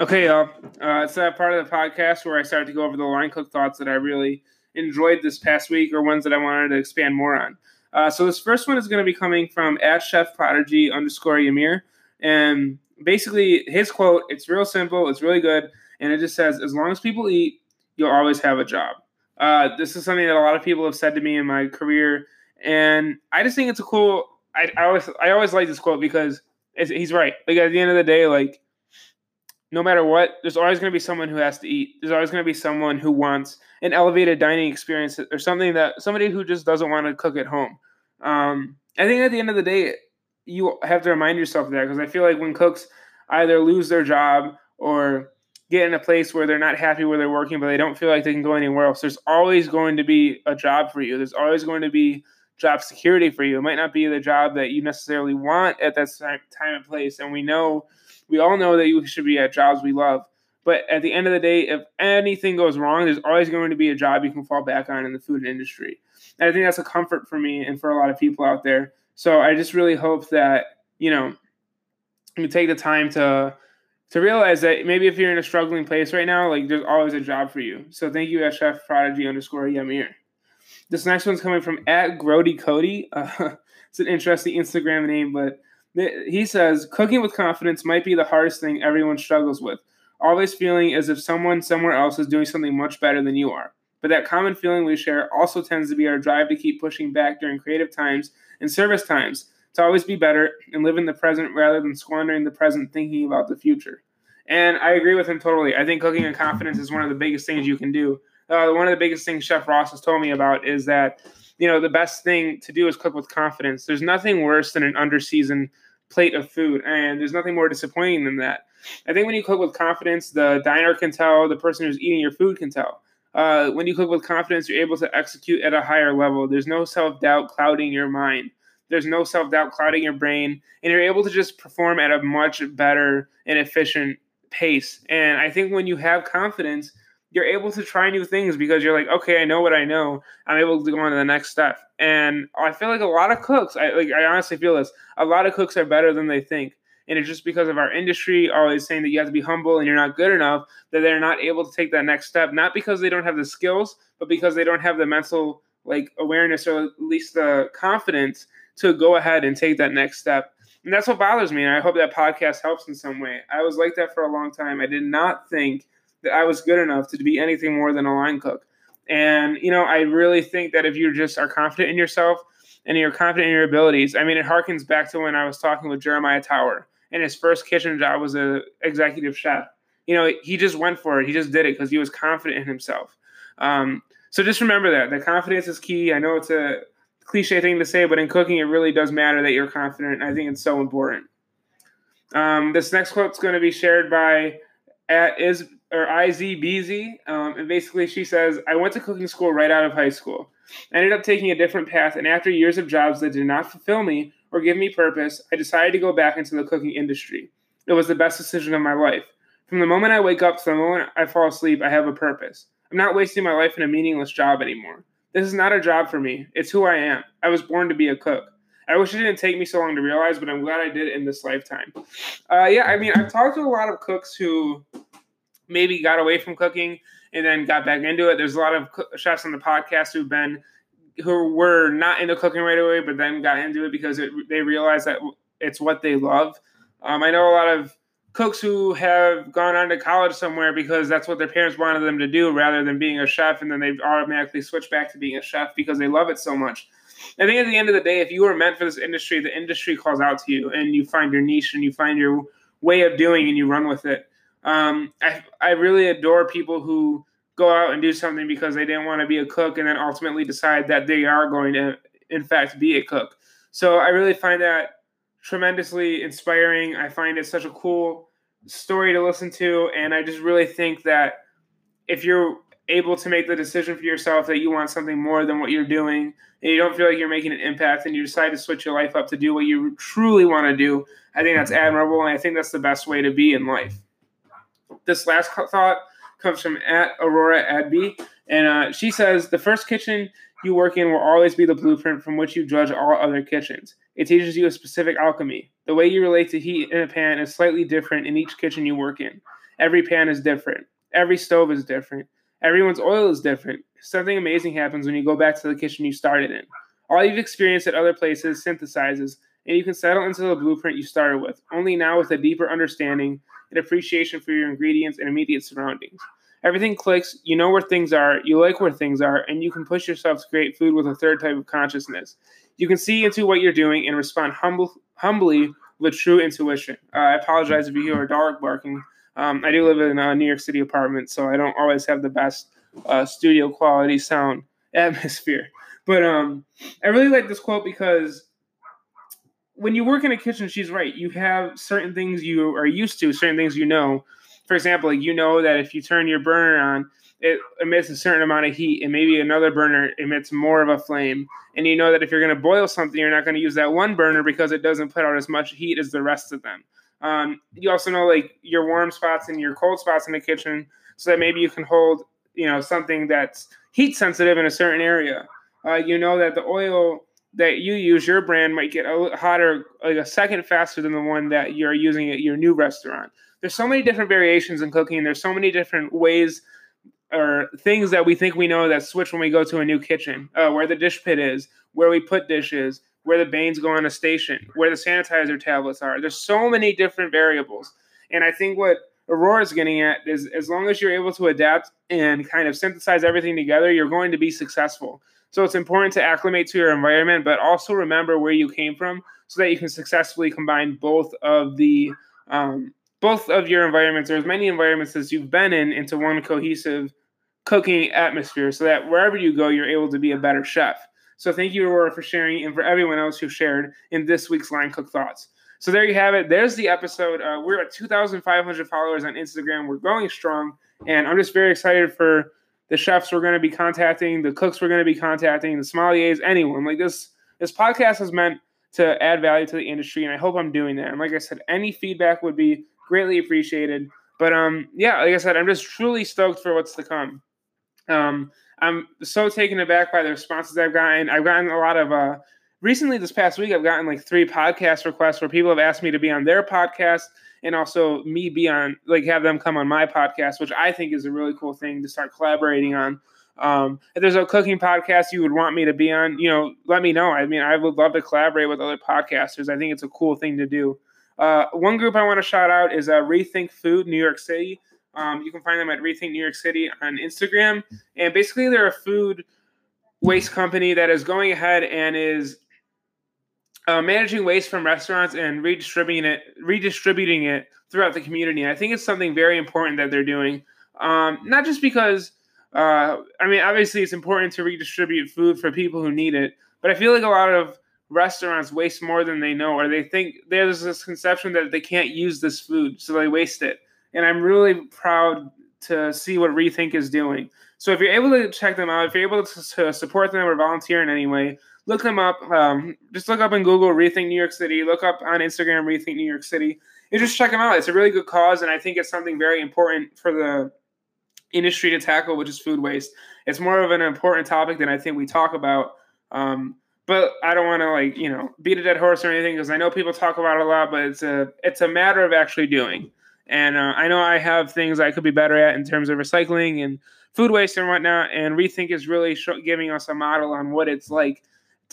Okay, y'all. Uh, it's that part of the podcast where I start to go over the line cook thoughts that I really enjoyed this past week or ones that I wanted to expand more on. Uh, so this first one is going to be coming from at Chef Prodigy underscore Yamir. And basically his quote, it's real simple, it's really good, and it just says, as long as people eat, you'll always have a job. Uh, this is something that a lot of people have said to me in my career, and I just think it's a cool. I, I always I always like this quote because he's right. Like at the end of the day, like no matter what, there's always going to be someone who has to eat. There's always going to be someone who wants an elevated dining experience or something that somebody who just doesn't want to cook at home. Um, I think at the end of the day, you have to remind yourself of that because I feel like when cooks either lose their job or get in a place where they're not happy where they're working, but they don't feel like they can go anywhere else, there's always going to be a job for you. There's always going to be job security for you. It might not be the job that you necessarily want at that time and place. And we know we all know that you should be at jobs we love. But at the end of the day, if anything goes wrong, there's always going to be a job you can fall back on in the food industry. And I think that's a comfort for me and for a lot of people out there. So I just really hope that, you know, you take the time to to realize that maybe if you're in a struggling place right now, like there's always a job for you. So thank you Chef Prodigy underscore Yamir. This next one's coming from at Grody Cody. Uh, it's an interesting Instagram name, but he says, cooking with confidence might be the hardest thing everyone struggles with. Always feeling as if someone somewhere else is doing something much better than you are. But that common feeling we share also tends to be our drive to keep pushing back during creative times and service times, to always be better and live in the present rather than squandering the present thinking about the future. And I agree with him totally. I think cooking in confidence is one of the biggest things you can do. Uh, one of the biggest things Chef Ross has told me about is that you know the best thing to do is cook with confidence. There's nothing worse than an underseasoned plate of food, and there's nothing more disappointing than that. I think when you cook with confidence, the diner can tell, the person who's eating your food can tell. Uh, when you cook with confidence, you're able to execute at a higher level. There's no self doubt clouding your mind. There's no self doubt clouding your brain, and you're able to just perform at a much better and efficient pace. And I think when you have confidence, you're able to try new things because you're like, okay, I know what I know. I'm able to go on to the next step. And I feel like a lot of cooks, I like I honestly feel this, a lot of cooks are better than they think. And it's just because of our industry always saying that you have to be humble and you're not good enough that they're not able to take that next step. Not because they don't have the skills, but because they don't have the mental like awareness or at least the confidence to go ahead and take that next step. And that's what bothers me. And I hope that podcast helps in some way. I was like that for a long time. I did not think that I was good enough to be anything more than a line cook. And, you know, I really think that if you just are confident in yourself and you're confident in your abilities, I mean, it harkens back to when I was talking with Jeremiah Tower and his first kitchen job was a executive chef. You know, he just went for it. He just did it because he was confident in himself. Um, so just remember that the confidence is key. I know it's a cliche thing to say, but in cooking, it really does matter that you're confident. I think it's so important. Um, this next quote is going to be shared by at is or IZBZ, um, and basically she says, "I went to cooking school right out of high school. I ended up taking a different path, and after years of jobs that did not fulfill me or give me purpose, I decided to go back into the cooking industry. It was the best decision of my life. From the moment I wake up to the moment I fall asleep, I have a purpose. I'm not wasting my life in a meaningless job anymore. This is not a job for me. It's who I am. I was born to be a cook. I wish it didn't take me so long to realize, but I'm glad I did in this lifetime. Uh, yeah, I mean, I've talked to a lot of cooks who maybe got away from cooking and then got back into it. There's a lot of chefs on the podcast who've been who were not into cooking right away, but then got into it because it, they realized that it's what they love. Um, I know a lot of cooks who have gone on to college somewhere because that's what their parents wanted them to do rather than being a chef and then they automatically switch back to being a chef because they love it so much i think at the end of the day if you are meant for this industry the industry calls out to you and you find your niche and you find your way of doing and you run with it um, I, I really adore people who go out and do something because they didn't want to be a cook and then ultimately decide that they are going to in fact be a cook so i really find that tremendously inspiring. I find it such a cool story to listen to, and I just really think that if you're able to make the decision for yourself that you want something more than what you're doing, and you don't feel like you're making an impact, and you decide to switch your life up to do what you truly want to do, I think that's admirable, and I think that's the best way to be in life. This last thought comes from at Aurora Adby, and uh, she says the first kitchen you work in will always be the blueprint from which you judge all other kitchens. It teaches you a specific alchemy. The way you relate to heat in a pan is slightly different in each kitchen you work in. Every pan is different. Every stove is different. Everyone's oil is different. Something amazing happens when you go back to the kitchen you started in. All you've experienced at other places synthesizes, and you can settle into the blueprint you started with, only now with a deeper understanding appreciation for your ingredients and immediate surroundings. Everything clicks, you know where things are, you like where things are, and you can push yourself to create food with a third type of consciousness. You can see into what you're doing and respond humble, humbly with true intuition. Uh, I apologize if you hear a dog barking. Um, I do live in a New York City apartment, so I don't always have the best uh, studio quality sound atmosphere. But um, I really like this quote because when you work in a kitchen, she's right. You have certain things you are used to, certain things you know. For example, you know that if you turn your burner on, it emits a certain amount of heat, and maybe another burner emits more of a flame. And you know that if you're going to boil something, you're not going to use that one burner because it doesn't put out as much heat as the rest of them. Um, you also know like your warm spots and your cold spots in the kitchen, so that maybe you can hold you know something that's heat sensitive in a certain area. Uh, you know that the oil that you use, your brand might get a hotter like a second faster than the one that you're using at your new restaurant. There's so many different variations in cooking. There's so many different ways or things that we think we know that switch when we go to a new kitchen. Uh, where the dish pit is, where we put dishes, where the bains go on a station, where the sanitizer tablets are. There's so many different variables, and I think what Aurora is getting at is as long as you're able to adapt and kind of synthesize everything together, you're going to be successful. So it's important to acclimate to your environment, but also remember where you came from so that you can successfully combine both of the um, both of your environments or as many environments as you've been in into one cohesive cooking atmosphere so that wherever you go, you're able to be a better chef. So thank you, Aurora, for sharing and for everyone else who shared in this week's Line Cook Thoughts. So there you have it. There's the episode. Uh, we're at 2,500 followers on Instagram. We're going strong, and I'm just very excited for the chefs we're going to be contacting, the cooks we're going to be contacting, the sommeliers, anyone. Like this, this podcast is meant to add value to the industry, and I hope I'm doing that. And like I said, any feedback would be greatly appreciated. But um, yeah, like I said, I'm just truly stoked for what's to come. Um, I'm so taken aback by the responses I've gotten. I've gotten a lot of uh, recently this past week. I've gotten like three podcast requests where people have asked me to be on their podcast and also me be on like have them come on my podcast, which I think is a really cool thing to start collaborating on. Um, if there's a cooking podcast you would want me to be on, you know, let me know. I mean, I would love to collaborate with other podcasters. I think it's a cool thing to do. Uh, one group I want to shout out is uh, Rethink Food New York City. Um, you can find them at Rethink New York City on Instagram, and basically they're a food waste company that is going ahead and is uh, managing waste from restaurants and redistributing it, redistributing it throughout the community. I think it's something very important that they're doing. Um, not just because, uh, I mean, obviously it's important to redistribute food for people who need it, but I feel like a lot of restaurants waste more than they know, or they think there's this conception that they can't use this food, so they waste it. And I'm really proud to see what Rethink is doing. So if you're able to check them out, if you're able to, to support them or volunteer in any way, look them up. Um, just look up in Google Rethink New York City. Look up on Instagram Rethink New York City. And just check them out. It's a really good cause, and I think it's something very important for the industry to tackle, which is food waste. It's more of an important topic than I think we talk about. Um, but I don't want to like you know beat a dead horse or anything because I know people talk about it a lot, but it's a it's a matter of actually doing. And uh, I know I have things I could be better at in terms of recycling and food waste and whatnot. And Rethink is really sh- giving us a model on what it's like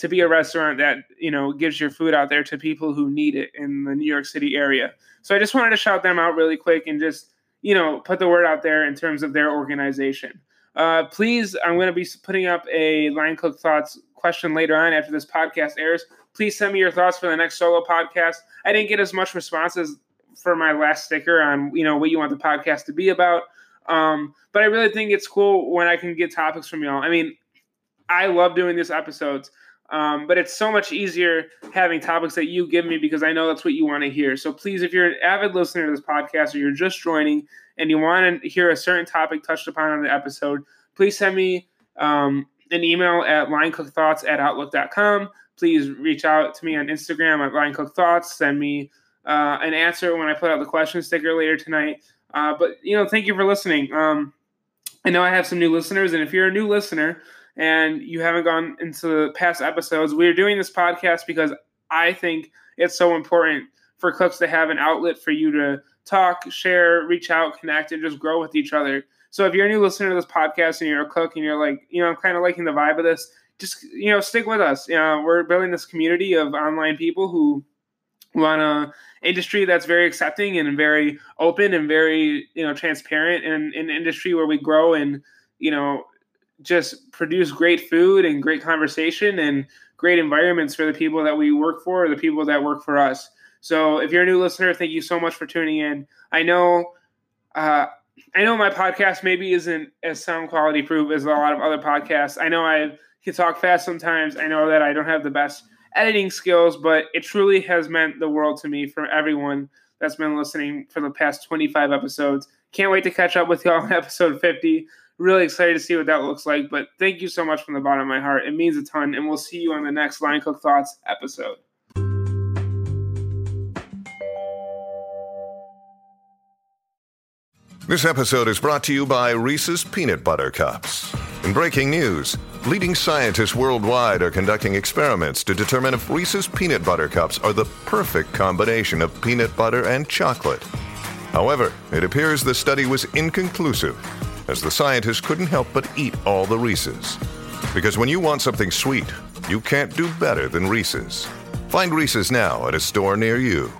to be a restaurant that you know gives your food out there to people who need it in the New York City area. So I just wanted to shout them out really quick and just you know put the word out there in terms of their organization. Uh, please, I'm going to be putting up a line cook thoughts question later on after this podcast airs. Please send me your thoughts for the next solo podcast. I didn't get as much responses for my last sticker on you know what you want the podcast to be about. Um, but I really think it's cool when I can get topics from y'all. I mean, I love doing these episodes. Um, but it's so much easier having topics that you give me because I know that's what you want to hear. So please, if you're an avid listener to this podcast or you're just joining and you want to hear a certain topic touched upon on the episode, please send me um, an email at linecookthoughts at outlook.com. Please reach out to me on Instagram at linecookthoughts. Send me uh, an answer when I put out the question sticker later tonight. Uh, but, you know, thank you for listening. Um, I know I have some new listeners, and if you're a new listener, and you haven't gone into the past episodes, we're doing this podcast because I think it's so important for cooks to have an outlet for you to talk, share, reach out, connect, and just grow with each other. So if you're a new listener to this podcast and you're a cook and you're like, you know, I'm kind of liking the vibe of this, just you know, stick with us. You know, we're building this community of online people who want a industry that's very accepting and very open and very you know transparent and an industry where we grow and you know just produce great food and great conversation and great environments for the people that we work for, the people that work for us. So if you're a new listener, thank you so much for tuning in. I know, uh, I know my podcast maybe isn't as sound quality proof as a lot of other podcasts. I know I can talk fast sometimes. I know that I don't have the best editing skills, but it truly has meant the world to me for everyone that's been listening for the past 25 episodes. Can't wait to catch up with y'all on episode 50. Really excited to see what that looks like. But thank you so much from the bottom of my heart. It means a ton. And we'll see you on the next Line Cook Thoughts episode. This episode is brought to you by Reese's Peanut Butter Cups. In breaking news, leading scientists worldwide are conducting experiments to determine if Reese's Peanut Butter Cups are the perfect combination of peanut butter and chocolate. However, it appears the study was inconclusive, as the scientists couldn't help but eat all the Reese's. Because when you want something sweet, you can't do better than Reese's. Find Reese's now at a store near you.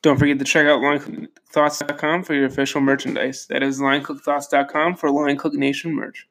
Don't forget to check out linecookthoughts.com for your official merchandise. That is linecookthoughts.com for Line Cook Nation merch.